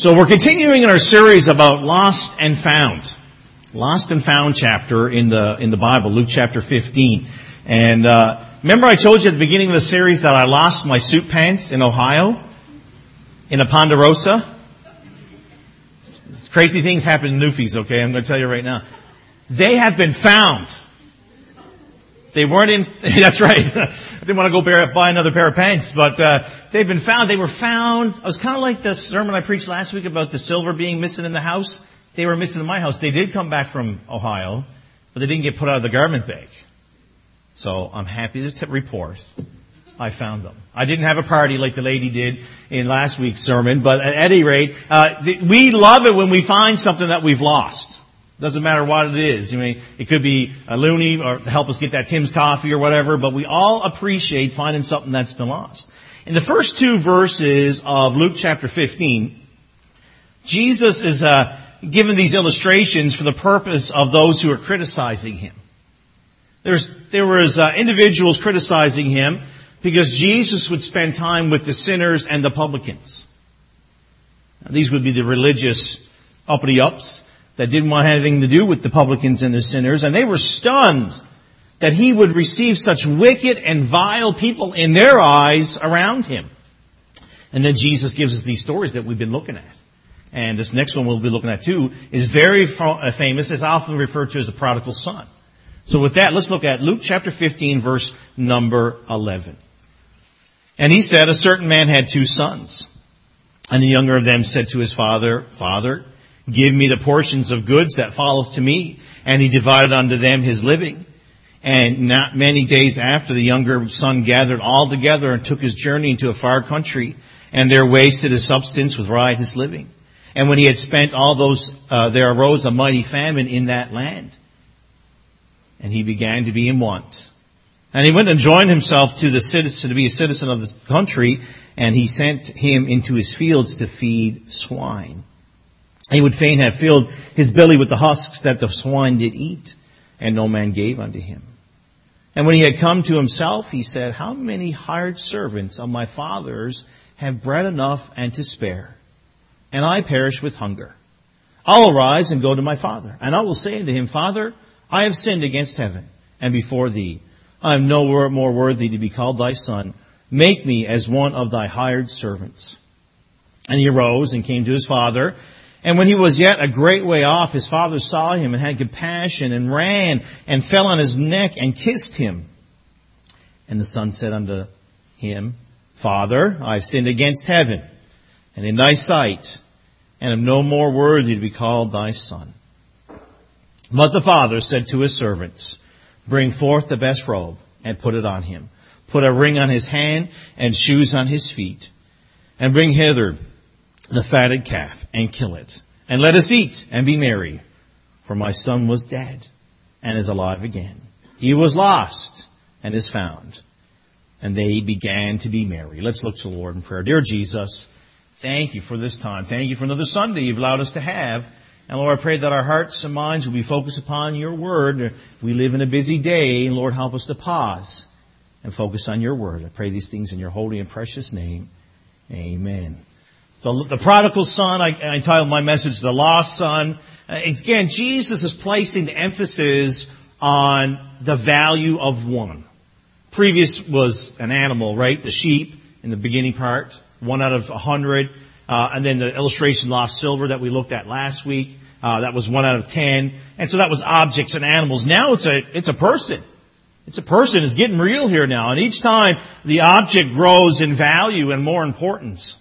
So we're continuing in our series about lost and found. Lost and found chapter in the, in the Bible, Luke chapter 15. And, uh, remember I told you at the beginning of the series that I lost my suit pants in Ohio? In a Ponderosa? Crazy things happen in Newfies, okay? I'm going to tell you right now. They have been found. They weren't in, that's right. I didn't want to go bear, buy another pair of pants, but, uh, they've been found. They were found. It was kind of like the sermon I preached last week about the silver being missing in the house. They were missing in my house. They did come back from Ohio, but they didn't get put out of the garment bag. So I'm happy to report I found them. I didn't have a party like the lady did in last week's sermon, but at any rate, uh, th- we love it when we find something that we've lost. Doesn't matter what it is. I mean, it could be a loonie or help us get that Tim's coffee or whatever, but we all appreciate finding something that's been lost. In the first two verses of Luke chapter 15, Jesus is uh, given these illustrations for the purpose of those who are criticizing him. There's, there was uh, individuals criticizing him because Jesus would spend time with the sinners and the publicans. Now, these would be the religious uppity ups that didn't want anything to do with the publicans and the sinners, and they were stunned that he would receive such wicked and vile people in their eyes around him. And then Jesus gives us these stories that we've been looking at. And this next one we'll be looking at too is very uh, famous. It's often referred to as the prodigal son. So with that, let's look at Luke chapter 15 verse number 11. And he said, a certain man had two sons. And the younger of them said to his father, Father, Give me the portions of goods that falleth to me. And he divided unto them his living. And not many days after, the younger son gathered all together and took his journey into a far country, and there wasted his substance with riotous living. And when he had spent all those, uh, there arose a mighty famine in that land. And he began to be in want. And he went and joined himself to the citizen, to be a citizen of the country, and he sent him into his fields to feed swine. He would fain have filled his belly with the husks that the swine did eat, and no man gave unto him. And when he had come to himself, he said, How many hired servants of my father's have bread enough and to spare? And I perish with hunger. I'll arise and go to my father, and I will say unto him, Father, I have sinned against heaven and before thee. I am no more worthy to be called thy son. Make me as one of thy hired servants. And he arose and came to his father. And when he was yet a great way off, his father saw him and had compassion and ran and fell on his neck and kissed him. And the son said unto him, Father, I have sinned against heaven and in thy sight and am no more worthy to be called thy son. But the father said to his servants, Bring forth the best robe and put it on him. Put a ring on his hand and shoes on his feet. And bring hither the fatted calf and kill it. And let us eat and be merry. For my son was dead and is alive again. He was lost and is found. And they began to be merry. Let's look to the Lord in prayer. Dear Jesus, thank you for this time. Thank you for another Sunday you've allowed us to have. And Lord, I pray that our hearts and minds will be focused upon your word. We live in a busy day, and Lord, help us to pause and focus on your word. I pray these things in your holy and precious name. Amen. So the prodigal son, I, I entitled my message, the lost son. Again, Jesus is placing the emphasis on the value of one. Previous was an animal, right? The sheep in the beginning part, one out of a hundred. Uh, and then the illustration lost silver that we looked at last week, uh, that was one out of ten. And so that was objects and animals. Now it's a, it's a person. It's a person. It's getting real here now. And each time the object grows in value and more importance.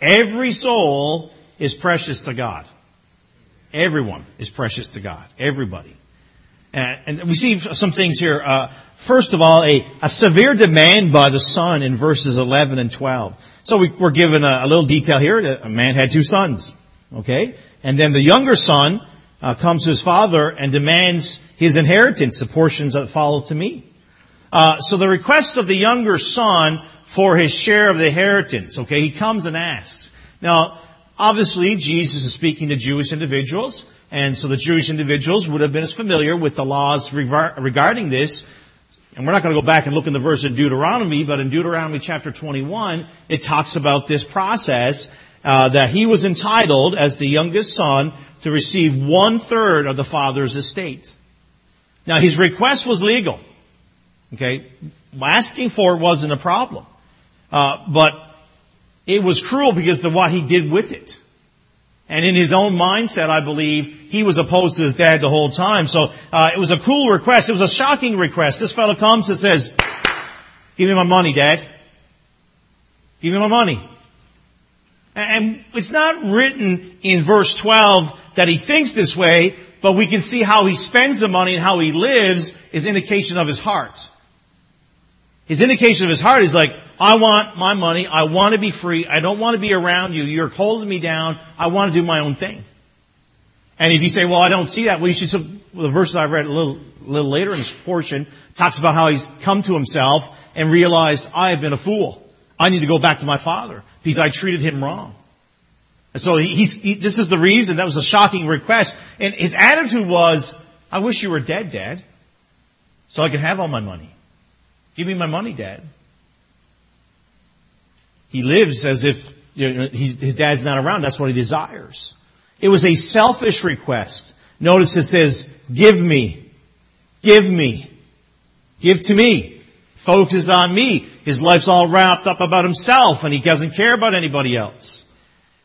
Every soul is precious to God. Everyone is precious to God. Everybody. And, we see some things here. Uh, first of all, a, a, severe demand by the son in verses 11 and 12. So we, are given a, a, little detail here. A man had two sons. Okay? And then the younger son uh, comes to his father and demands his inheritance, the portions that follow to me. Uh, so the requests of the younger son for his share of the inheritance. Okay, he comes and asks. Now, obviously, Jesus is speaking to Jewish individuals, and so the Jewish individuals would have been as familiar with the laws regarding this. And we're not going to go back and look in the verse in Deuteronomy, but in Deuteronomy chapter 21, it talks about this process. uh, that he was entitled, as the youngest son, to receive one third of the father's estate. Now his request was legal. Okay, asking for it wasn't a problem, uh, but it was cruel because of what he did with it. And in his own mindset, I believe, he was opposed to his dad the whole time. So uh, it was a cruel request. It was a shocking request. This fellow comes and says, "Give me my money, Dad. Give me my money." And it's not written in verse 12 that he thinks this way, but we can see how he spends the money and how he lives is indication of his heart. His indication of his heart is like, I want my money. I want to be free. I don't want to be around you. You're holding me down. I want to do my own thing. And if you say, well, I don't see that, well, you should, well, the verses I read a little, little later in this portion talks about how he's come to himself and realized, I have been a fool. I need to go back to my father because I treated him wrong. And so he's, he, this is the reason. That was a shocking request. And his attitude was, I wish you were dead, Dad, so I could have all my money. Give me my money, Dad. He lives as if you know, his dad's not around. That's what he desires. It was a selfish request. Notice it says, give me. Give me. Give to me. Focuses on me. His life's all wrapped up about himself and he doesn't care about anybody else.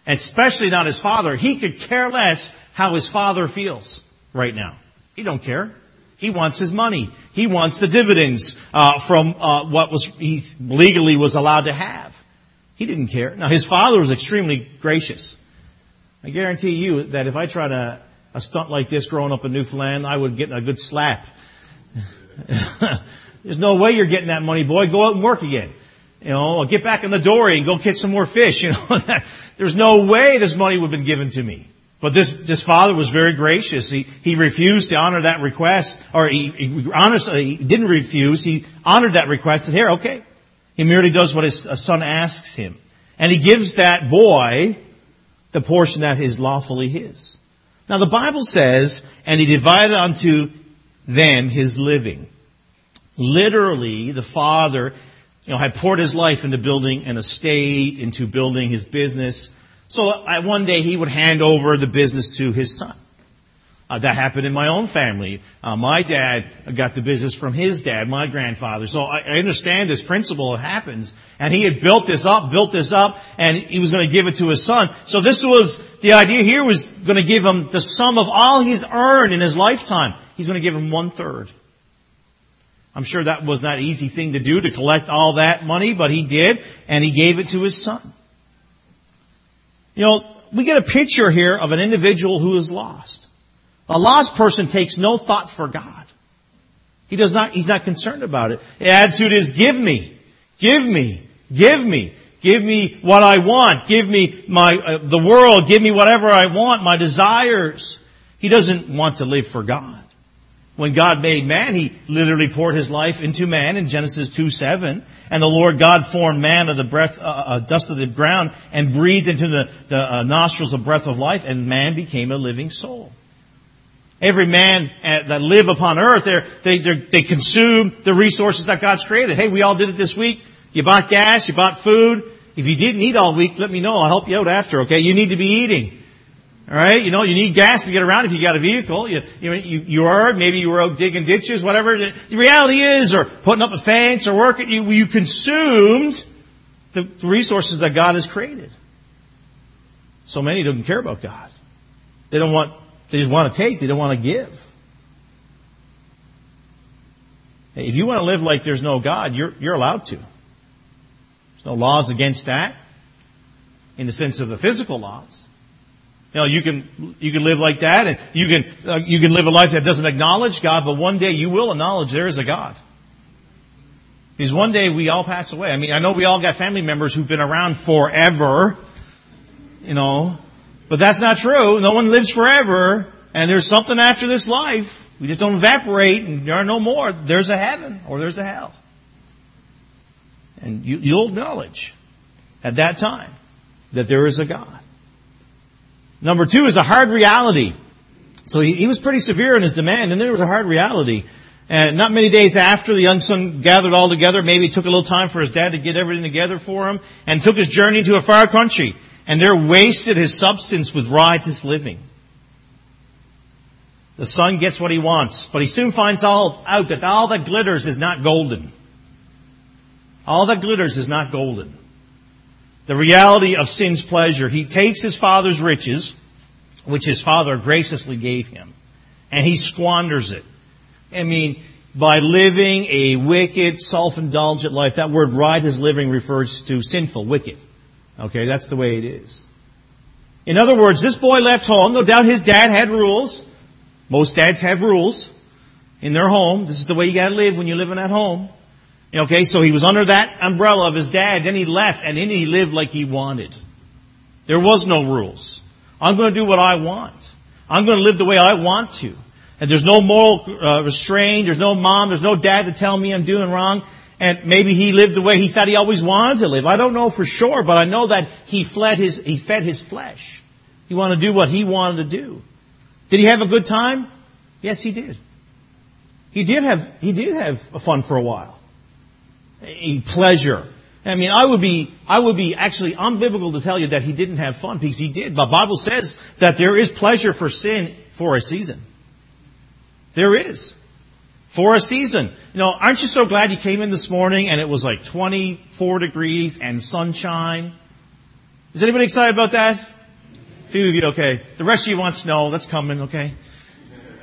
And especially not his father. He could care less how his father feels right now. He don't care. He wants his money. He wants the dividends uh, from uh, what was he legally was allowed to have. He didn't care. Now his father was extremely gracious. I guarantee you that if I tried a, a stunt like this growing up in Newfoundland, I would get a good slap. There's no way you're getting that money, boy. Go out and work again. You know, get back in the dory and go catch some more fish. You know, there's no way this money would have been given to me. But this, this father was very gracious. He, he refused to honor that request, or he, he honestly, he didn't refuse. He honored that request and here, okay. He merely does what his son asks him. And he gives that boy the portion that is lawfully his. Now the Bible says, and he divided unto them his living. Literally, the father, you know, had poured his life into building an estate, into building his business, so uh, one day he would hand over the business to his son. Uh, that happened in my own family. Uh, my dad got the business from his dad, my grandfather. So I, I understand this principle happens. And he had built this up, built this up, and he was going to give it to his son. So this was, the idea here was going to give him the sum of all he's earned in his lifetime. He's going to give him one third. I'm sure that was not an easy thing to do to collect all that money, but he did, and he gave it to his son. You know, we get a picture here of an individual who is lost. A lost person takes no thought for God. He does not, he's not concerned about it. The attitude is give me, give me, give me, give me what I want, give me my, uh, the world, give me whatever I want, my desires. He doesn't want to live for God. When God made man, He literally poured His life into man in Genesis 2 7. And the Lord God formed man of the breath, uh, uh, dust of the ground and breathed into the, the uh, nostrils of breath of life and man became a living soul. Every man uh, that live upon earth, they they consume the resources that God's created. Hey, we all did it this week. You bought gas, you bought food. If you didn't eat all week, let me know. I'll help you out after, okay? You need to be eating. All right, you know, you need gas to get around if you got a vehicle. You, you, you, you are, maybe you were out digging ditches, whatever. The, reality is, or putting up a fence or working, you, you consumed the resources that God has created. So many don't care about God. They don't want, they just want to take, they don't want to give. If you want to live like there's no God, you're, you're allowed to. There's no laws against that in the sense of the physical laws. You know, you can, you can live like that and you can, uh, you can live a life that doesn't acknowledge God, but one day you will acknowledge there is a God. Because one day we all pass away. I mean, I know we all got family members who've been around forever, you know, but that's not true. No one lives forever and there's something after this life. We just don't evaporate and there are no more. There's a heaven or there's a hell. And you, you'll acknowledge at that time that there is a God. Number two is a hard reality. So he, he was pretty severe in his demand, and there was a hard reality. And not many days after the young son gathered all together, maybe it took a little time for his dad to get everything together for him, and took his journey to a far country. and there wasted his substance with riotous living. The son gets what he wants, but he soon finds all, out that all that glitters is not golden. All that glitters is not golden. The reality of sin's pleasure. He takes his father's riches, which his father graciously gave him, and he squanders it. I mean, by living a wicked, self-indulgent life. That word riotous living refers to sinful, wicked. Okay, that's the way it is. In other words, this boy left home. No doubt his dad had rules. Most dads have rules in their home. This is the way you gotta live when you're living at home. Okay, so he was under that umbrella of his dad, then he left, and then he lived like he wanted. There was no rules. I'm gonna do what I want. I'm gonna live the way I want to. And there's no moral uh, restraint, there's no mom, there's no dad to tell me I'm doing wrong. And maybe he lived the way he thought he always wanted to live. I don't know for sure, but I know that he fled his, he fed his flesh. He wanted to do what he wanted to do. Did he have a good time? Yes, he did. He did have, he did have fun for a while. A pleasure. I mean, I would be, I would be actually unbiblical to tell you that he didn't have fun because he did. The Bible says that there is pleasure for sin for a season. There is. For a season. You know, aren't you so glad you came in this morning and it was like 24 degrees and sunshine? Is anybody excited about that? A few of you, okay. The rest of you want snow. That's coming, okay?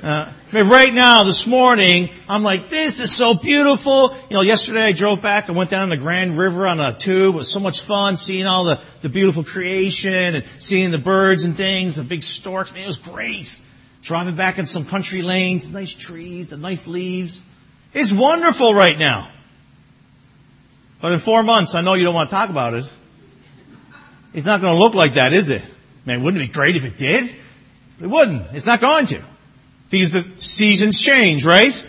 Uh, right now, this morning, I'm like, this is so beautiful. You know, yesterday I drove back. I went down the Grand River on a tube. It was so much fun seeing all the, the beautiful creation and seeing the birds and things, the big storks. Man, it was great. Driving back in some country lanes, nice trees, the nice leaves. It's wonderful right now. But in four months, I know you don't want to talk about it. It's not going to look like that, is it? Man, wouldn't it be great if it did? It wouldn't. It's not going to. Because the seasons change, right?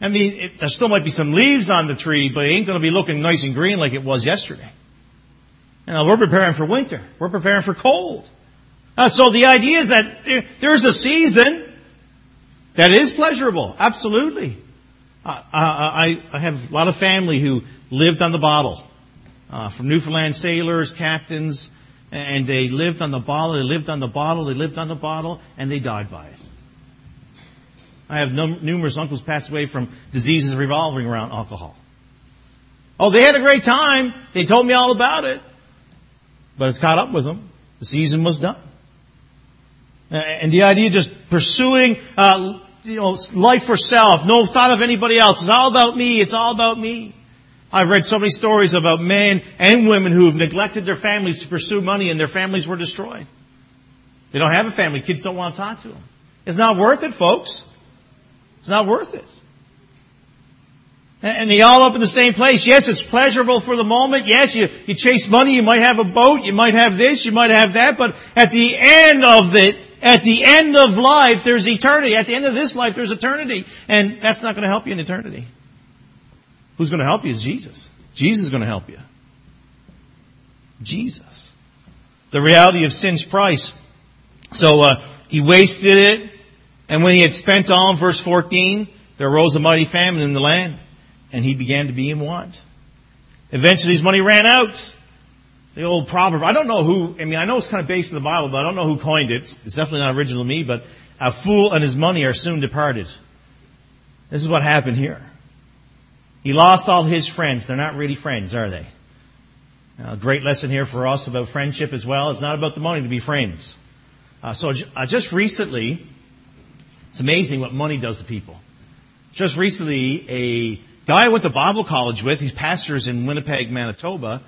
I mean, it, there still might be some leaves on the tree, but it ain't going to be looking nice and green like it was yesterday. And we're preparing for winter. We're preparing for cold. Uh, so the idea is that there, there's a season that is pleasurable. Absolutely. Uh, I, I, have a lot of family who lived on the bottle. Uh, from Newfoundland sailors, captains, and they lived on the bottle, they lived on the bottle, they lived on the bottle, and they died by it. I have num- numerous uncles passed away from diseases revolving around alcohol. Oh, they had a great time. They told me all about it. But it's caught up with them. The season was done. And the idea of just pursuing, uh, you know, life for self, no thought of anybody else. It's all about me. It's all about me. I've read so many stories about men and women who have neglected their families to pursue money and their families were destroyed. They don't have a family. Kids don't want to talk to them. It's not worth it, folks. It's not worth it. And they all up in the same place. Yes, it's pleasurable for the moment. Yes, you, you chase money. You might have a boat. You might have this. You might have that. But at the end of it, at the end of life, there's eternity. At the end of this life, there's eternity. And that's not going to help you in eternity. Who's going to help you is Jesus. Jesus is going to help you. Jesus. The reality of sin's price. So, uh, he wasted it. And when he had spent all, verse 14, there arose a mighty famine in the land. And he began to be in want. Eventually his money ran out. The old proverb. I don't know who, I mean, I know it's kind of based in the Bible, but I don't know who coined it. It's definitely not original to me, but a fool and his money are soon departed. This is what happened here. He lost all his friends. They're not really friends, are they? a great lesson here for us about friendship as well. It's not about the money to be friends. Uh, so uh, just recently, it's amazing what money does to people. Just recently, a guy I went to Bible college with, he's pastors in Winnipeg, Manitoba,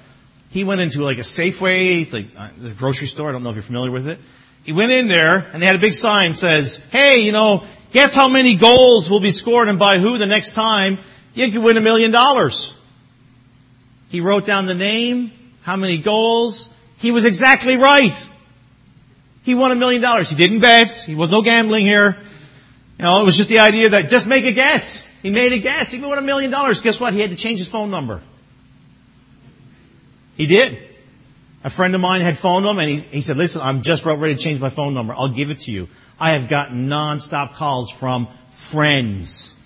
he went into like a Safeway, like uh, this grocery store. I don't know if you're familiar with it. He went in there and they had a big sign that says, "Hey, you know, guess how many goals will be scored and by who the next time you could win a million dollars." He wrote down the name, how many goals. He was exactly right. He won a million dollars. He didn't bet. He was no gambling here. You know, it was just the idea that just make a guess. He made a guess. He won a million dollars. Guess what? He had to change his phone number. He did. A friend of mine had phoned him and he, he said, listen, I'm just about ready to change my phone number. I'll give it to you. I have gotten non-stop calls from friends.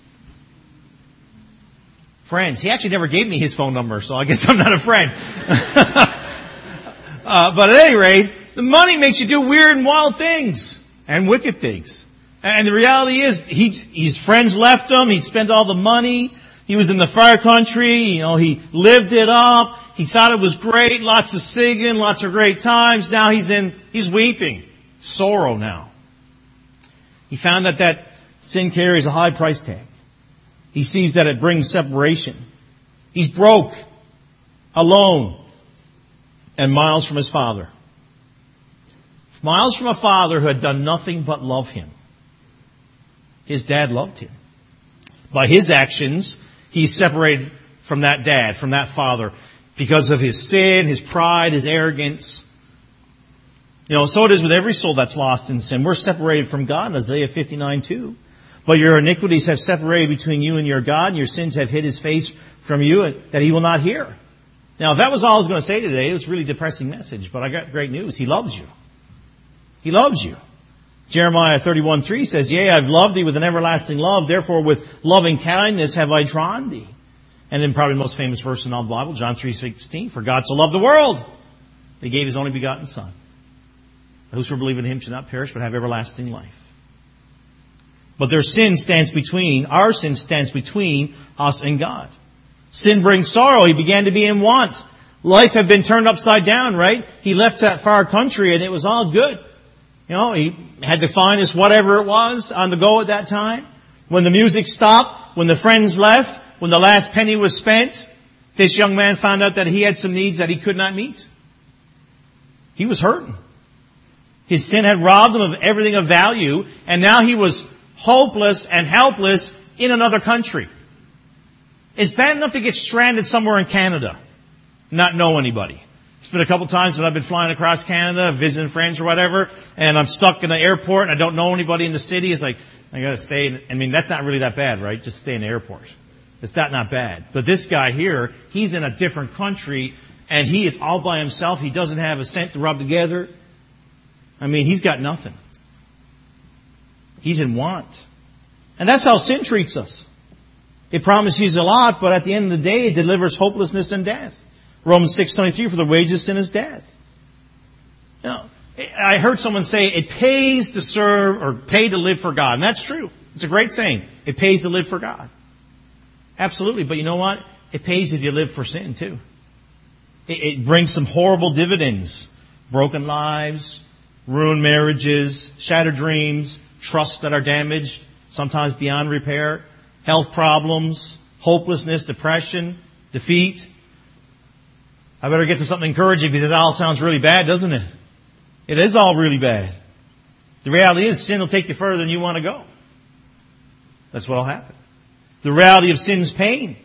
Friends. He actually never gave me his phone number, so I guess I'm not a friend. Uh, but at any rate, the money makes you do weird and wild things and wicked things. And the reality is, he, his friends left him. He spent all the money. He was in the far country. You know, he lived it up. He thought it was great. Lots of singing, lots of great times. Now he's in, he's weeping. Sorrow now. He found out that sin carries a high price tag. He sees that it brings separation. He's broke, alone, and miles from his father. Miles from a father who had done nothing but love him. His dad loved him. By his actions, he's separated from that dad, from that father, because of his sin, his pride, his arrogance. You know, so it is with every soul that's lost in sin. We're separated from God in Isaiah 59 2. But your iniquities have separated between you and your God, and your sins have hid his face from you that he will not hear. Now, if that was all I was going to say today, it was a really depressing message, but I got great news. He loves you. He loves you. Jeremiah 31, 3 says, Yea, I've loved thee with an everlasting love, therefore with loving kindness have I drawn thee. And then probably the most famous verse in all the Bible, John 3, 16, For God so loved the world, that he gave his only begotten Son. Whosoever believe in him shall not perish, but have everlasting life. But their sin stands between, our sin stands between us and God. Sin brings sorrow. He began to be in want. Life had been turned upside down, right? He left that far country and it was all good. You know, he had the finest whatever it was on the go at that time. When the music stopped, when the friends left, when the last penny was spent, this young man found out that he had some needs that he could not meet. He was hurting. His sin had robbed him of everything of value, and now he was hopeless and helpless in another country. It's bad enough to get stranded somewhere in Canada, not know anybody. It's been a couple times when I've been flying across Canada, visiting friends or whatever, and I'm stuck in the airport and I don't know anybody in the city. It's like, I gotta stay in, I mean, that's not really that bad, right? Just stay in the airport. It's that not bad. But this guy here, he's in a different country and he is all by himself. He doesn't have a cent to rub together. I mean, he's got nothing. He's in want. And that's how sin treats us. It promises a lot, but at the end of the day, it delivers hopelessness and death. Romans 6.23, for the wages sin is death. Now, I heard someone say it pays to serve or pay to live for God. And that's true. It's a great saying. It pays to live for God. Absolutely. But you know what? It pays if you live for sin too. It, it brings some horrible dividends. Broken lives, ruined marriages, shattered dreams, trusts that are damaged, sometimes beyond repair, health problems, hopelessness, depression, defeat, I better get to something encouraging because it all sounds really bad, doesn't it? It is all really bad. The reality is sin will take you further than you want to go. That's what'll happen. The reality of sin's pain.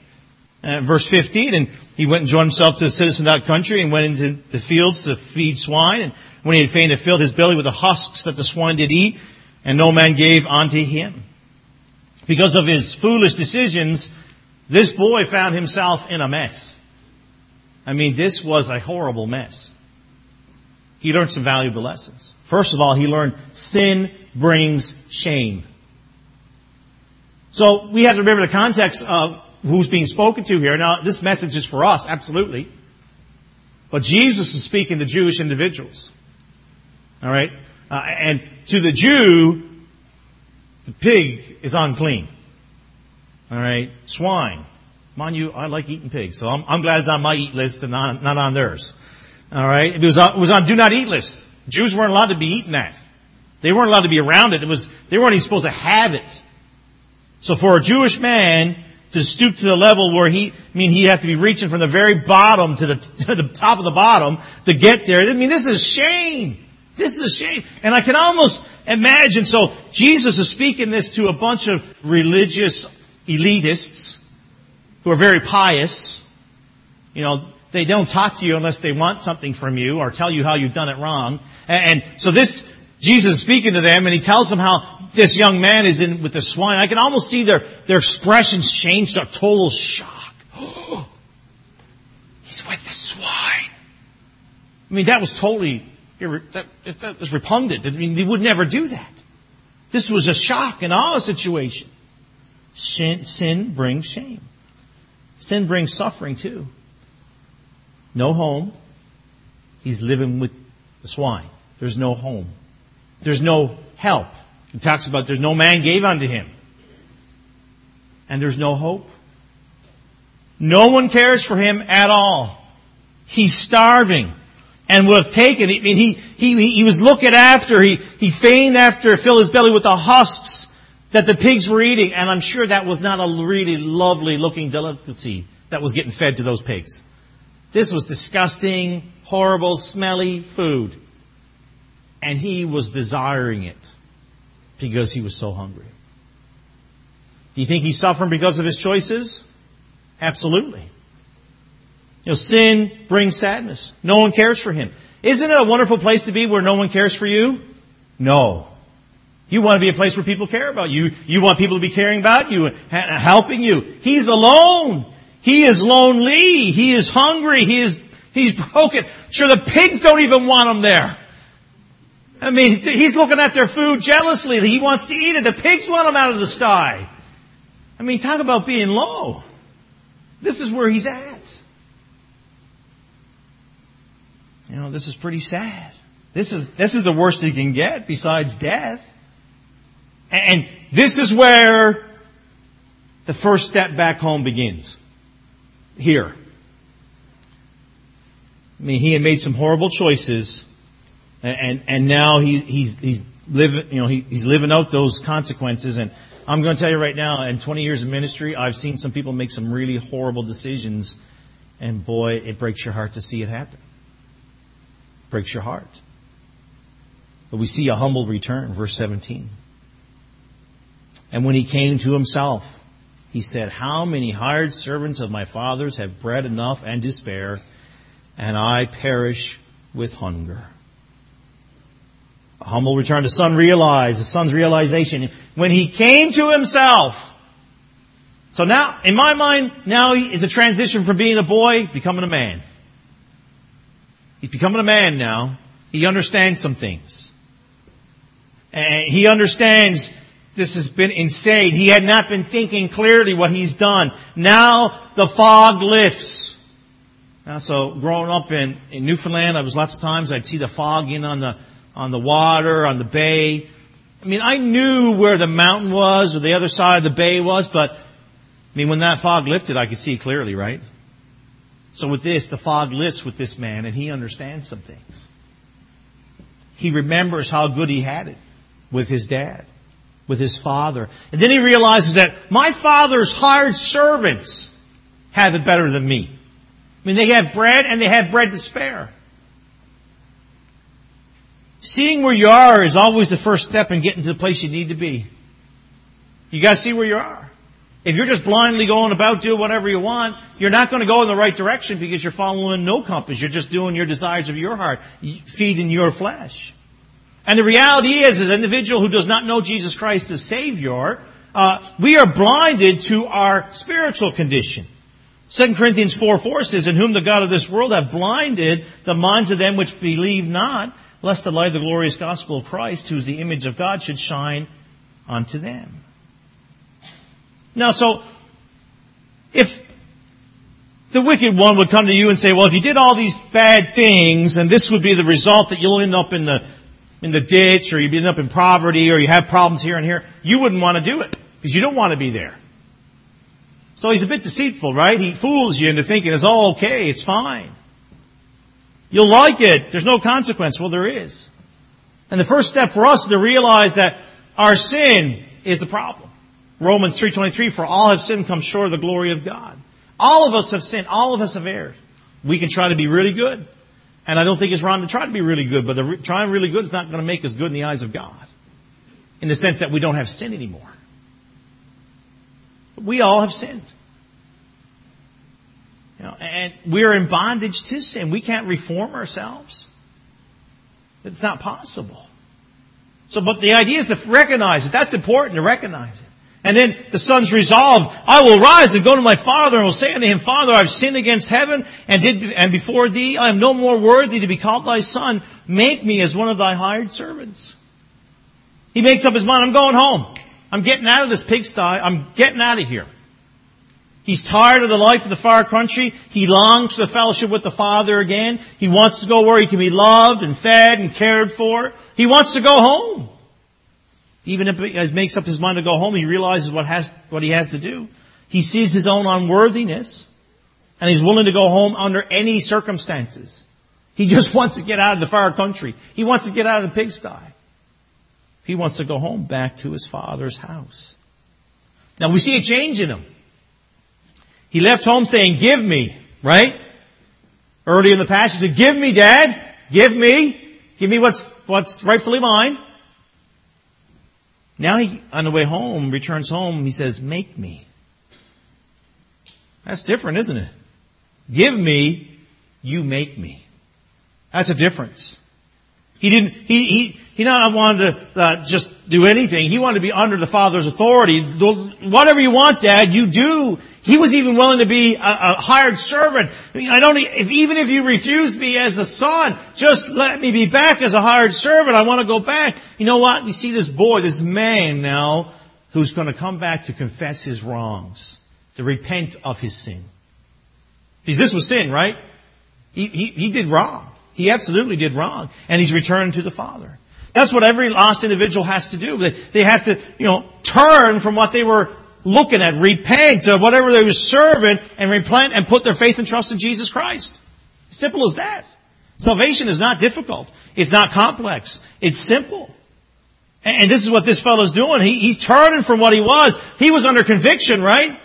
Uh, verse 15, and he went and joined himself to a citizen of that country and went into the fields to feed swine. And when he had fain, filled his belly with the husks that the swine did eat, and no man gave unto him. Because of his foolish decisions, this boy found himself in a mess. I mean, this was a horrible mess. He learned some valuable lessons. First of all, he learned sin brings shame. So we have to remember the context of who's being spoken to here. Now, this message is for us, absolutely. But Jesus is speaking to Jewish individuals. Alright? Uh, and to the Jew, the pig is unclean. Alright? Swine. Mind you, I like eating pigs, so I'm, I'm glad it's on my eat list and not, not on theirs. All right, it was on, it was on do not eat list. Jews weren't allowed to be eating that. They weren't allowed to be around it. It was they weren't even supposed to have it. So for a Jewish man to stoop to the level where he, I mean, he'd have to be reaching from the very bottom to the, to the top of the bottom to get there. I mean, this is shame. This is a shame. And I can almost imagine, so Jesus is speaking this to a bunch of religious elitists who are very pious. You know, they don't talk to you unless they want something from you or tell you how you've done it wrong. And, so this, Jesus is speaking to them and he tells them how this young man is in with the swine. I can almost see their, their expressions change to a total shock. He's with the swine. I mean, that was totally, that, that was repugnant. I mean, they would never do that. This was a shock and awe situation. Sin, sin brings shame. Sin brings suffering too. No home, He's living with the swine. There's no home. There's no help. He talks about there's no man gave unto him. And there's no hope. No one cares for him at all. He's starving and would have taken, I mean, he, he, he was looking after, he, he feigned after fill his belly with the husks that the pigs were eating, and I'm sure that was not a really lovely looking delicacy that was getting fed to those pigs. This was disgusting, horrible, smelly food. And he was desiring it because he was so hungry. Do you think he's suffering because of his choices? Absolutely. You know, sin brings sadness. No one cares for him. Isn't it a wonderful place to be where no one cares for you? No. You want to be a place where people care about you. You want people to be caring about you and helping you. He's alone. He is lonely. He is hungry. He is, he's broken. Sure, the pigs don't even want him there. I mean, he's looking at their food jealously. He wants to eat it. The pigs want him out of the sty. I mean, talk about being low. This is where he's at. You know, this is pretty sad. This is, this is the worst he can get besides death. And this is where the first step back home begins. Here. I mean, he had made some horrible choices, and and now he, he's he's living you know he, he's living out those consequences. And I'm going to tell you right now, in 20 years of ministry, I've seen some people make some really horrible decisions, and boy, it breaks your heart to see it happen. breaks your heart. But we see a humble return, verse 17. And when he came to himself, he said, How many hired servants of my father's have bread enough and to spare, and I perish with hunger? A humble return. The son realized, the son's realization, when he came to himself. So now, in my mind, now is a transition from being a boy, becoming a man. He's becoming a man now. He understands some things. And he understands this has been insane. He had not been thinking clearly what he's done. Now the fog lifts. Now, so growing up in, in Newfoundland, I was lots of times I'd see the fog in on the on the water, on the bay. I mean, I knew where the mountain was or the other side of the bay was, but I mean, when that fog lifted, I could see clearly, right? So with this, the fog lifts with this man, and he understands some things. He remembers how good he had it with his dad with his father. And then he realizes that my father's hired servants have it better than me. I mean, they have bread and they have bread to spare. Seeing where you are is always the first step in getting to the place you need to be. You gotta see where you are. If you're just blindly going about doing whatever you want, you're not going to go in the right direction because you're following no compass. You're just doing your desires of your heart, feeding your flesh. And the reality is, as an individual who does not know Jesus Christ as Savior, uh, we are blinded to our spiritual condition. 2 Corinthians 4 4 says, In whom the God of this world hath blinded the minds of them which believe not, lest the light of the glorious gospel of Christ, who is the image of God, should shine unto them. Now, so, if the wicked one would come to you and say, well, if you did all these bad things, and this would be the result that you'll end up in the in the ditch or you end up in poverty or you have problems here and here, you wouldn't want to do it because you don't want to be there. So he's a bit deceitful, right? He fools you into thinking it's all okay, it's fine. You'll like it. There's no consequence. Well, there is. And the first step for us is to realize that our sin is the problem. Romans 3.23, for all have sinned come short of the glory of God. All of us have sinned. All of us have erred. We can try to be really good. And I don't think it's wrong to try to be really good, but the, trying really good is not going to make us good in the eyes of God. In the sense that we don't have sin anymore. We all have sinned. You know, and we're in bondage to sin. We can't reform ourselves. It's not possible. So, but the idea is to recognize it. That's important to recognize it. And then the son's resolved, I will rise and go to my father and will say unto him, Father, I've sinned against heaven and did, and before thee I am no more worthy to be called thy son. Make me as one of thy hired servants. He makes up his mind, I'm going home. I'm getting out of this pigsty. I'm getting out of here. He's tired of the life of the far country. He longs for the fellowship with the Father again. He wants to go where he can be loved and fed and cared for. He wants to go home. Even if he makes up his mind to go home, he realizes what has, what he has to do. He sees his own unworthiness and he's willing to go home under any circumstances. He just wants to get out of the far country. He wants to get out of the pigsty. He wants to go home back to his father's house. Now we see a change in him. He left home saying, give me, right? Early in the passage, he said, give me dad, give me, give me what's, what's rightfully mine. Now he, on the way home, returns home, he says, make me. That's different, isn't it? Give me, you make me. That's a difference. He didn't, he, he, he not wanted to uh, just do anything. He wanted to be under the Father's authority. Whatever you want, Dad, you do. He was even willing to be a, a hired servant. I, mean, I don't, if, even if you refuse me as a son, just let me be back as a hired servant. I want to go back. You know what? We see this boy, this man now, who's going to come back to confess his wrongs, to repent of his sin. Because this was sin, right? He, he, he did wrong. He absolutely did wrong. And he's returned to the Father. That's what every lost individual has to do. They, they have to, you know, turn from what they were looking at, repent of whatever they were serving, and repent and put their faith and trust in Jesus Christ. Simple as that. Salvation is not difficult. It's not complex. It's simple. And, and this is what this fellow's doing. He, he's turning from what he was. He was under conviction, right?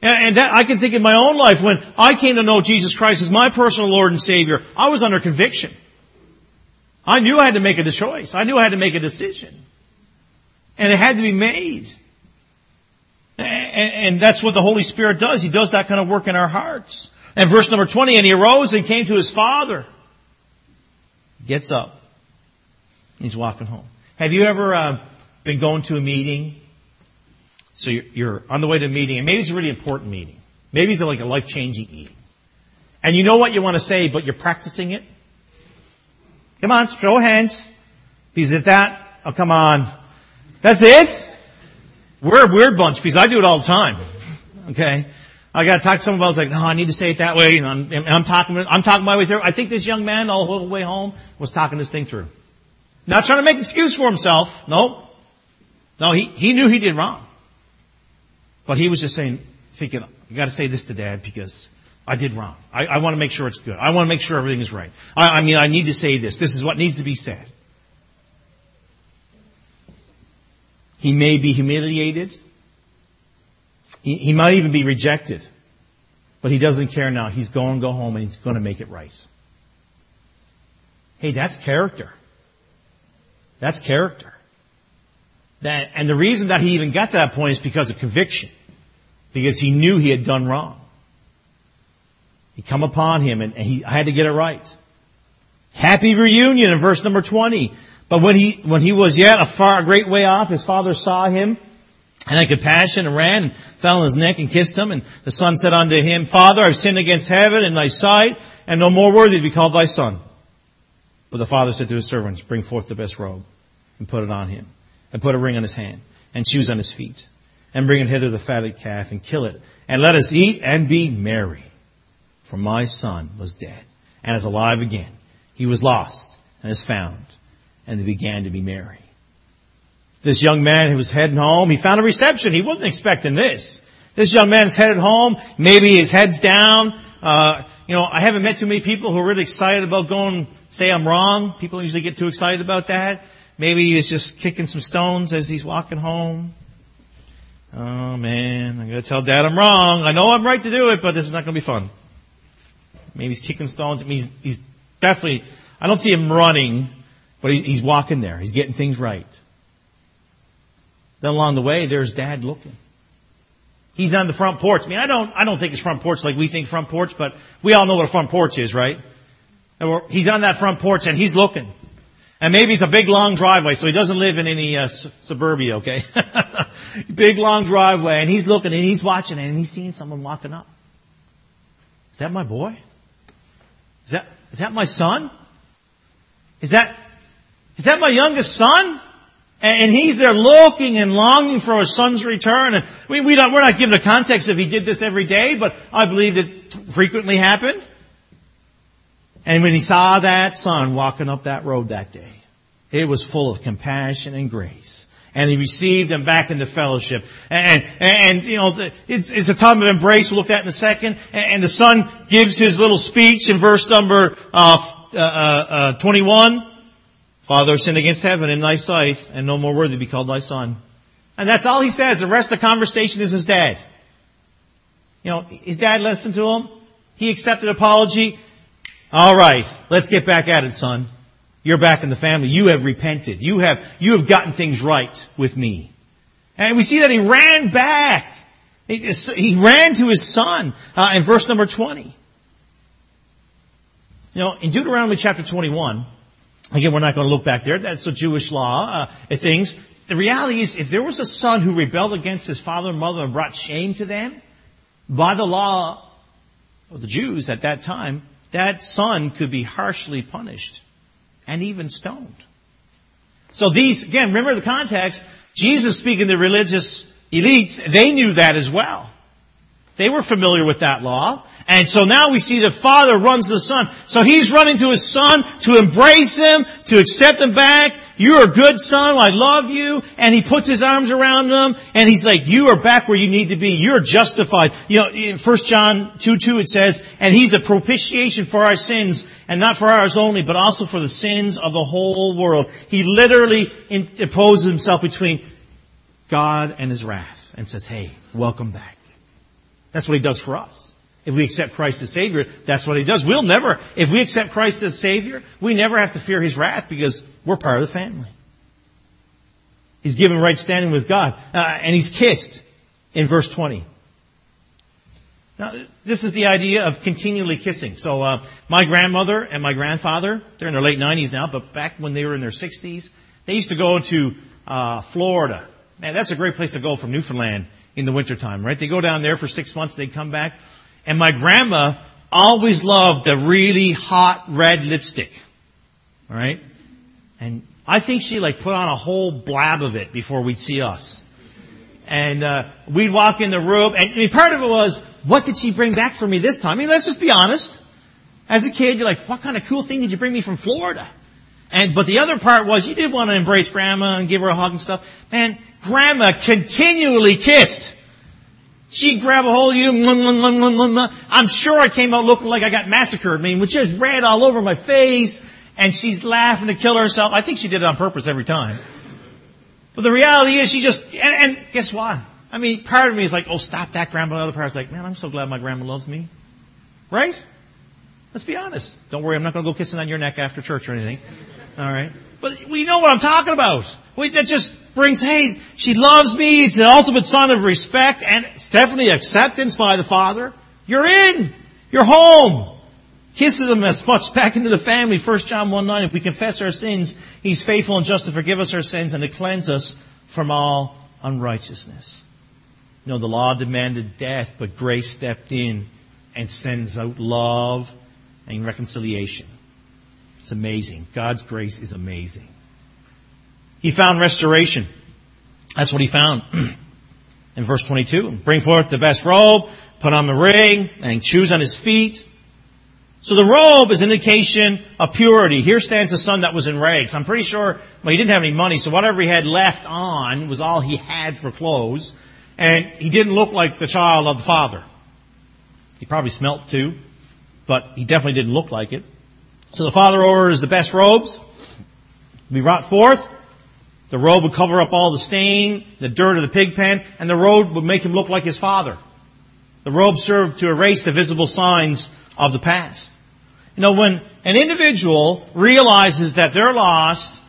And, that, I can think in my own life when I came to know Jesus Christ as my personal Lord and Savior, I was under conviction. I knew I had to make a choice. I knew I had to make a decision. And it had to be made. And, that's what the Holy Spirit does. He does that kind of work in our hearts. And verse number 20, and he arose and came to his father. Gets up. He's walking home. Have you ever uh, been going to a meeting? So you're, you're on the way to a meeting, and maybe it's a really important meeting. Maybe it's like a life-changing meeting. And you know what you want to say, but you're practicing it. Come on, show of hands. Because if that, oh come on. That's it? We're a weird bunch because I do it all the time. Okay? I gotta talk to someone about, like, no, I need to say it that way, and I'm, and I'm talking, I'm talking my way through. I think this young man all the way home was talking this thing through. Not trying to make an excuse for himself. No. No, he, he knew he did wrong. But he was just saying, thinking, you gotta say this to dad because I did wrong. I, I want to make sure it's good. I want to make sure everything is right. I, I mean, I need to say this. This is what needs to be said. He may be humiliated. He, he might even be rejected. But he doesn't care now. He's going to go home and he's going to make it right. Hey, that's character. That's character. That, and the reason that he even got to that point is because of conviction. Because he knew he had done wrong. He come upon him and, he had to get it right. Happy reunion in verse number 20. But when he, when he was yet a far, a great way off, his father saw him and had compassion and ran and fell on his neck and kissed him. And the son said unto him, Father, I've sinned against heaven and thy sight and no more worthy to be called thy son. But the father said to his servants, bring forth the best robe and put it on him and put a ring on his hand and shoes on his feet and bring it hither the fatted calf and kill it and let us eat and be merry. For my son was dead and is alive again. He was lost and is found. And they began to be merry. This young man who was heading home, he found a reception. He wasn't expecting this. This young man is headed home. Maybe his head's down. Uh, you know, I haven't met too many people who are really excited about going, say I'm wrong. People usually get too excited about that. Maybe he's just kicking some stones as he's walking home. Oh man, I'm gonna tell dad I'm wrong. I know I'm right to do it, but this is not gonna be fun. Maybe he's kicking stones. I mean, he's, he's definitely, I don't see him running, but he, he's walking there. He's getting things right. Then along the way, there's dad looking. He's on the front porch. I mean, I don't, I don't think it's front porch like we think front porch, but we all know what a front porch is, right? he's on that front porch and he's looking. And maybe it's a big long driveway, so he doesn't live in any uh, suburbia, okay? big long driveway, and he's looking and he's watching and he's seeing someone walking up. Is that my boy? Is that, is that my son? Is that, is that my youngest son? And he's there looking and longing for his son's return. And we, we don't, we're not given the context if he did this every day, but I believe it frequently happened. And when he saw that son walking up that road that day, it was full of compassion and grace. And he received them back into fellowship. And, and, and you know, it's, it's, a time of embrace. We'll look at in a second. And, and the son gives his little speech in verse number uh, uh, uh, 21. Father, sinned against heaven in thy sight, and no more worthy to be called thy son. And that's all he says. The rest of the conversation is his dad. You know, his dad listened to him. He accepted apology. All right, let's get back at it, son. You're back in the family. You have repented. You have, you have gotten things right with me. And we see that he ran back. He, ran to his son uh, in verse number 20. You know, in Deuteronomy chapter 21, Again, we're not going to look back there. That's a Jewish law, uh, things. The reality is, if there was a son who rebelled against his father and mother and brought shame to them, by the law of the Jews at that time, that son could be harshly punished and even stoned. So these, again, remember the context, Jesus speaking to religious elites, they knew that as well. They were familiar with that law. And so now we see the father runs the son. So he's running to his son to embrace him, to accept him back. You're a good son. I love you. And he puts his arms around him and he's like, you are back where you need to be. You're justified. You know, in 1 John 2, 2 it says, and he's the propitiation for our sins and not for ours only, but also for the sins of the whole world. He literally imposes himself between God and his wrath and says, hey, welcome back. That's what he does for us. If we accept Christ as Savior, that's what He does. We'll never, if we accept Christ as Savior, we never have to fear His wrath because we're part of the family. He's given right standing with God. Uh, and He's kissed in verse 20. Now, this is the idea of continually kissing. So, uh, my grandmother and my grandfather, they're in their late 90s now, but back when they were in their 60s, they used to go to uh, Florida. Man, that's a great place to go from Newfoundland in the wintertime, right? They go down there for six months, they come back. And my grandma always loved the really hot red lipstick. Alright? And I think she like put on a whole blab of it before we'd see us. And uh, we'd walk in the room, and I mean, part of it was, what did she bring back for me this time? I mean, let's just be honest. As a kid, you're like, what kind of cool thing did you bring me from Florida? And but the other part was, you did want to embrace grandma and give her a hug and stuff. Man, grandma continually kissed. She'd grab a hold of you. I'm sure I came out looking like I got massacred. I mean, with just red all over my face. And she's laughing to kill herself. I think she did it on purpose every time. But the reality is she just, and, and guess what? I mean, part of me is like, oh, stop that grandma. The other part is like, man, I'm so glad my grandma loves me. Right? Let's be honest. Don't worry, I'm not going to go kissing on your neck after church or anything. All right. But we know what I'm talking about. We, that just brings, hey, she loves me. It's the ultimate sign of respect and it's definitely acceptance by the Father. You're in. You're home. Kisses him as much back into the family. 1 John 1 9. If we confess our sins, He's faithful and just to forgive us our sins and to cleanse us from all unrighteousness. You know, the law demanded death, but grace stepped in and sends out love and reconciliation. It's amazing. God's grace is amazing. He found restoration. That's what he found. In verse 22, bring forth the best robe, put on the ring, and shoes on his feet. So the robe is an indication of purity. Here stands the son that was in rags. I'm pretty sure, well, he didn't have any money, so whatever he had left on was all he had for clothes. And he didn't look like the child of the father. He probably smelt too, but he definitely didn't look like it. So the father orders the best robes to be brought forth. The robe would cover up all the stain, the dirt of the pig pen, and the robe would make him look like his father. The robe served to erase the visible signs of the past. You know, when an individual realizes that they're lost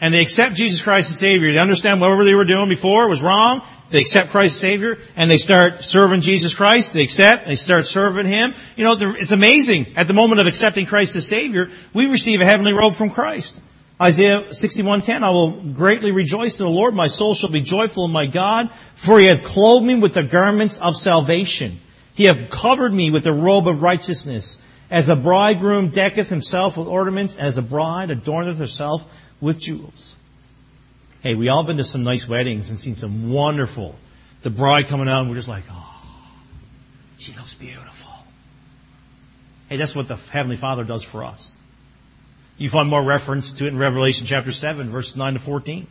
and they accept Jesus Christ as Savior, they understand whatever they were doing before was wrong, they accept Christ as Savior, and they start serving Jesus Christ. They accept, they start serving Him. You know, it's amazing. At the moment of accepting Christ as Savior, we receive a heavenly robe from Christ. Isaiah 61:10, I will greatly rejoice in the Lord. My soul shall be joyful in my God, for He hath clothed me with the garments of salvation. He hath covered me with the robe of righteousness. As a bridegroom decketh himself with ornaments, as a bride adorneth herself with jewels. Hey, we all been to some nice weddings and seen some wonderful, the bride coming out and we're just like, oh, she looks beautiful. Hey, that's what the Heavenly Father does for us. You find more reference to it in Revelation chapter 7, verses 9 to 14.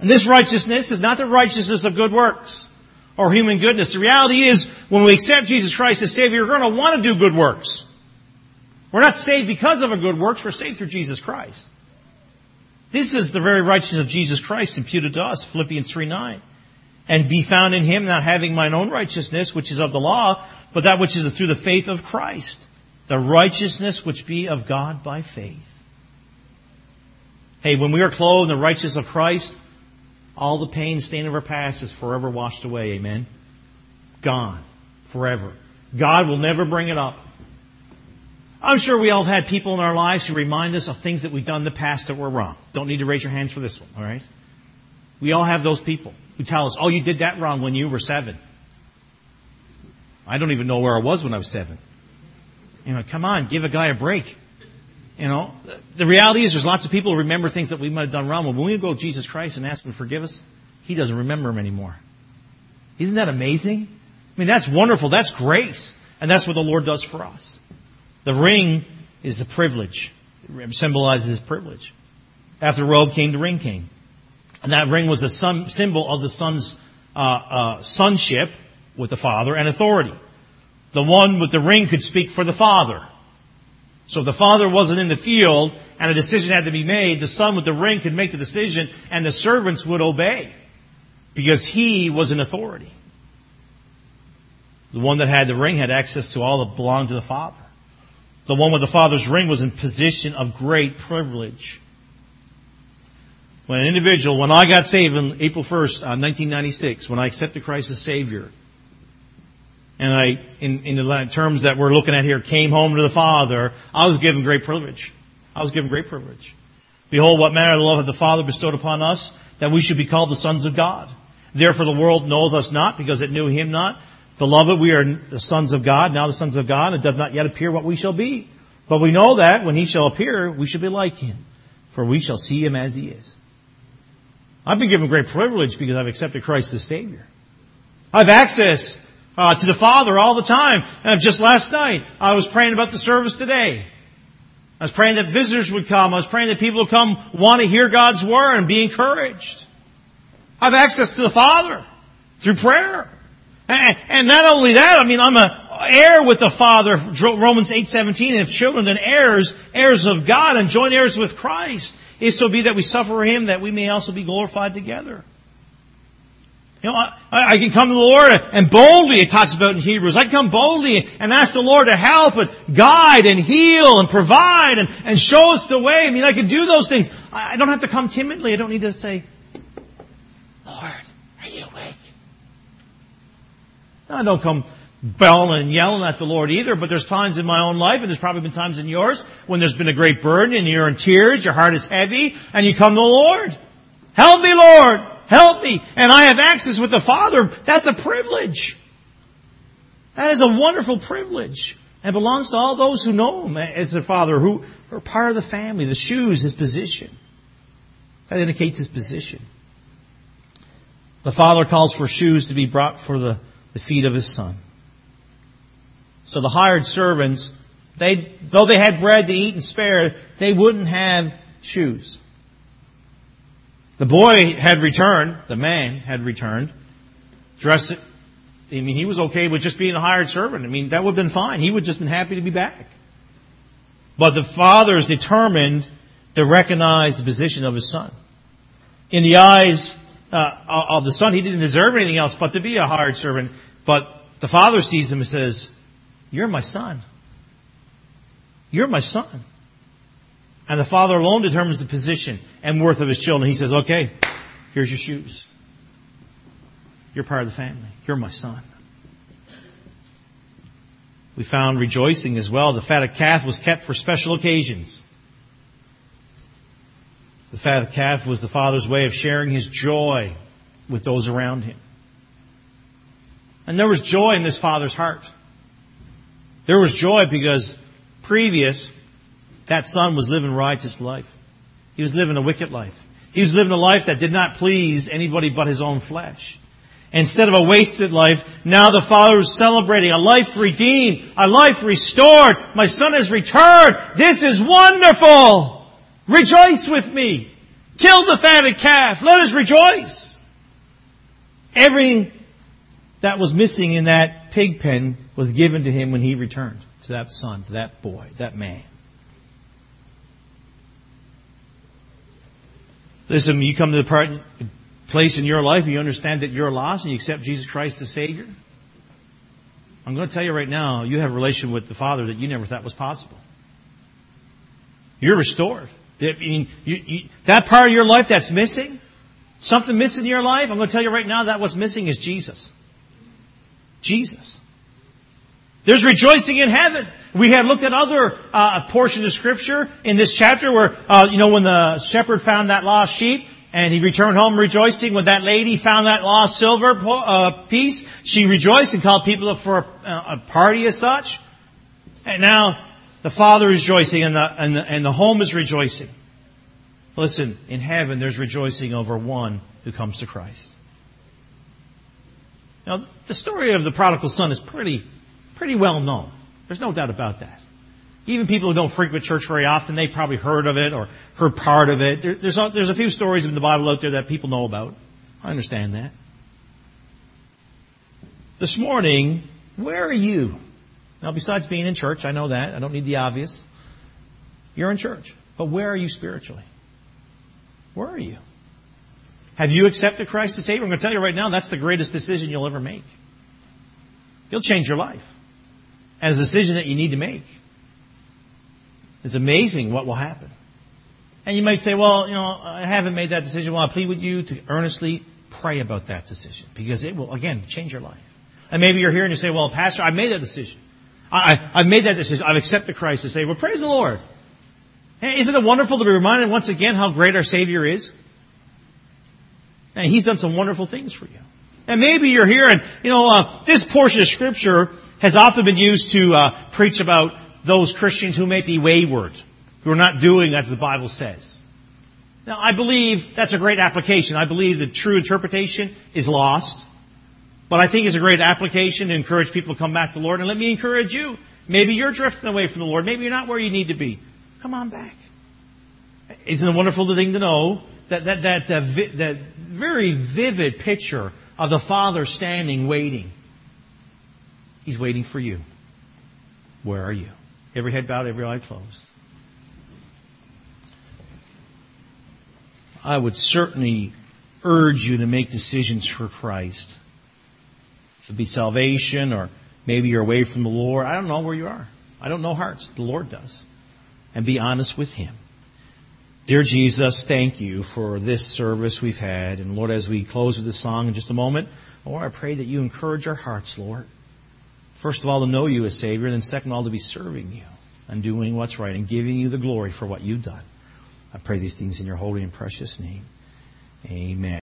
And this righteousness is not the righteousness of good works or human goodness. The reality is, when we accept Jesus Christ as Savior, we're going to want to do good works. We're not saved because of our good works, we're saved through Jesus Christ. This is the very righteousness of Jesus Christ imputed to us, Philippians 3 9. And be found in Him, not having mine own righteousness, which is of the law, but that which is through the faith of Christ. The righteousness which be of God by faith. Hey, when we are clothed in the righteousness of Christ, all the pain, stain of our past is forever washed away. Amen. Gone. Forever. God will never bring it up. I'm sure we all have had people in our lives who remind us of things that we've done in the past that were wrong. Don't need to raise your hands for this one, alright? We all have those people who tell us, oh, you did that wrong when you were seven. I don't even know where I was when I was seven. You know, come on, give a guy a break. You know, the reality is there's lots of people who remember things that we might have done wrong. But when we go to Jesus Christ and ask Him to forgive us, He doesn't remember them anymore. Isn't that amazing? I mean, that's wonderful. That's grace. And that's what the Lord does for us. The ring is the privilege. It symbolizes privilege. After the robe came, the ring came. And that ring was a symbol of the son's uh, uh, sonship with the father and authority. The one with the ring could speak for the father. So if the father wasn't in the field and a decision had to be made, the son with the ring could make the decision and the servants would obey because he was an authority. The one that had the ring had access to all that belonged to the father. The one with the Father's ring was in position of great privilege. When an individual, when I got saved on April 1st, uh, 1996, when I accepted Christ as Savior, and I, in, in the terms that we're looking at here, came home to the Father, I was given great privilege. I was given great privilege. Behold, what manner of love hath the Father bestowed upon us, that we should be called the sons of God. Therefore the world knoweth us not, because it knew him not. Beloved, we are the sons of God, now the sons of God. It does not yet appear what we shall be. But we know that when he shall appear, we shall be like him, for we shall see him as he is. I've been given great privilege because I've accepted Christ as Savior. I have access uh, to the Father all the time. And just last night, I was praying about the service today. I was praying that visitors would come. I was praying that people would come want to hear God's Word and be encouraged. I have access to the Father through prayer. And not only that, I mean, I'm a heir with the Father, Romans 8:17, and if children, then heirs, heirs of God, and joint heirs with Christ. If so be that we suffer Him, that we may also be glorified together. You know, I, I, can come to the Lord and boldly, it talks about in Hebrews, I can come boldly and ask the Lord to help and guide and heal and provide and, and show us the way. I mean, I can do those things. I, I don't have to come timidly. I don't need to say, Lord, are you awake? I don't come bellowing and yelling at the Lord either, but there's times in my own life, and there's probably been times in yours, when there's been a great burden and you're in tears, your heart is heavy, and you come to the Lord. Help me, Lord! Help me! And I have access with the Father. That's a privilege. That is a wonderful privilege. And belongs to all those who know Him as their Father, who are part of the family. The shoes, His position. That indicates His position. The Father calls for shoes to be brought for the the feet of his son. So the hired servants, they, though they had bread to eat and spare, they wouldn't have shoes. The boy had returned, the man had returned, dressed, I mean, he was okay with just being a hired servant. I mean, that would have been fine. He would have just been happy to be back. But the father is determined to recognize the position of his son. In the eyes uh, of the son. He didn't deserve anything else but to be a hired servant. But the father sees him and says, You're my son. You're my son. And the father alone determines the position and worth of his children. He says, Okay, here's your shoes. You're part of the family. You're my son. We found rejoicing as well. The fat fatted calf was kept for special occasions. The fat fatted calf was the father's way of sharing his joy with those around him. And there was joy in this father's heart. There was joy because previous, that son was living righteous life. He was living a wicked life. He was living a life that did not please anybody but his own flesh. Instead of a wasted life, now the Father is celebrating a life redeemed, a life restored. My son has returned. This is wonderful. Rejoice with me. Kill the fatted calf. Let us rejoice. Everything that was missing in that pig pen was given to him when he returned to that son, to that boy, that man. Listen, you come to the part, place in your life you understand that you're lost and you accept Jesus Christ as Savior. I'm going to tell you right now, you have a relation with the Father that you never thought was possible. You're restored. I mean, you, you, that part of your life that's missing, something missing in your life, I'm going to tell you right now that what's missing is Jesus. Jesus. There's rejoicing in heaven. We had looked at other uh, portions of Scripture in this chapter where, uh, you know, when the shepherd found that lost sheep and he returned home rejoicing. When that lady found that lost silver uh, piece, she rejoiced and called people up for a, a party as such. And now the Father is rejoicing and the, and the, and the home is rejoicing. Listen, in heaven there's rejoicing over one who comes to Christ. Now, the story of the prodigal son is pretty, pretty well known. There's no doubt about that. Even people who don't frequent church very often, they probably heard of it or heard part of it. There, there's, a, there's a few stories in the Bible out there that people know about. I understand that. This morning, where are you? Now, besides being in church, I know that. I don't need the obvious. You're in church. But where are you spiritually? Where are you? Have you accepted Christ as Savior? I'm going to tell you right now, that's the greatest decision you'll ever make. He'll change your life. And it's a decision that you need to make. It's amazing what will happen. And you might say, well, you know, I haven't made that decision. Well, I plead with you to earnestly pray about that decision because it will, again, change your life. And maybe you're here and you say, well, Pastor, I made that decision. I, have made that decision. I've accepted Christ as Savior. well, praise the Lord. Hey, isn't it wonderful to be reminded once again how great our Savior is? And He's done some wonderful things for you. And maybe you're here and, you know, uh, this portion of Scripture has often been used to uh, preach about those Christians who may be wayward, who are not doing as the Bible says. Now, I believe that's a great application. I believe the true interpretation is lost. But I think it's a great application to encourage people to come back to the Lord. And let me encourage you. Maybe you're drifting away from the Lord. Maybe you're not where you need to be. Come on back. Isn't it wonderful thing to know that that that uh, vi- that very vivid picture of the Father standing, waiting. He's waiting for you. Where are you? Every head bowed, every eye closed. I would certainly urge you to make decisions for Christ. It be salvation or maybe you're away from the Lord. I don't know where you are. I don't know hearts. The Lord does. And be honest with Him. Dear Jesus, thank you for this service we've had. And Lord, as we close with this song in just a moment, Lord, I pray that you encourage our hearts, Lord. First of all, to know you as Savior, then second of all, to be serving you and doing what's right and giving you the glory for what you've done. I pray these things in your holy and precious name. Amen.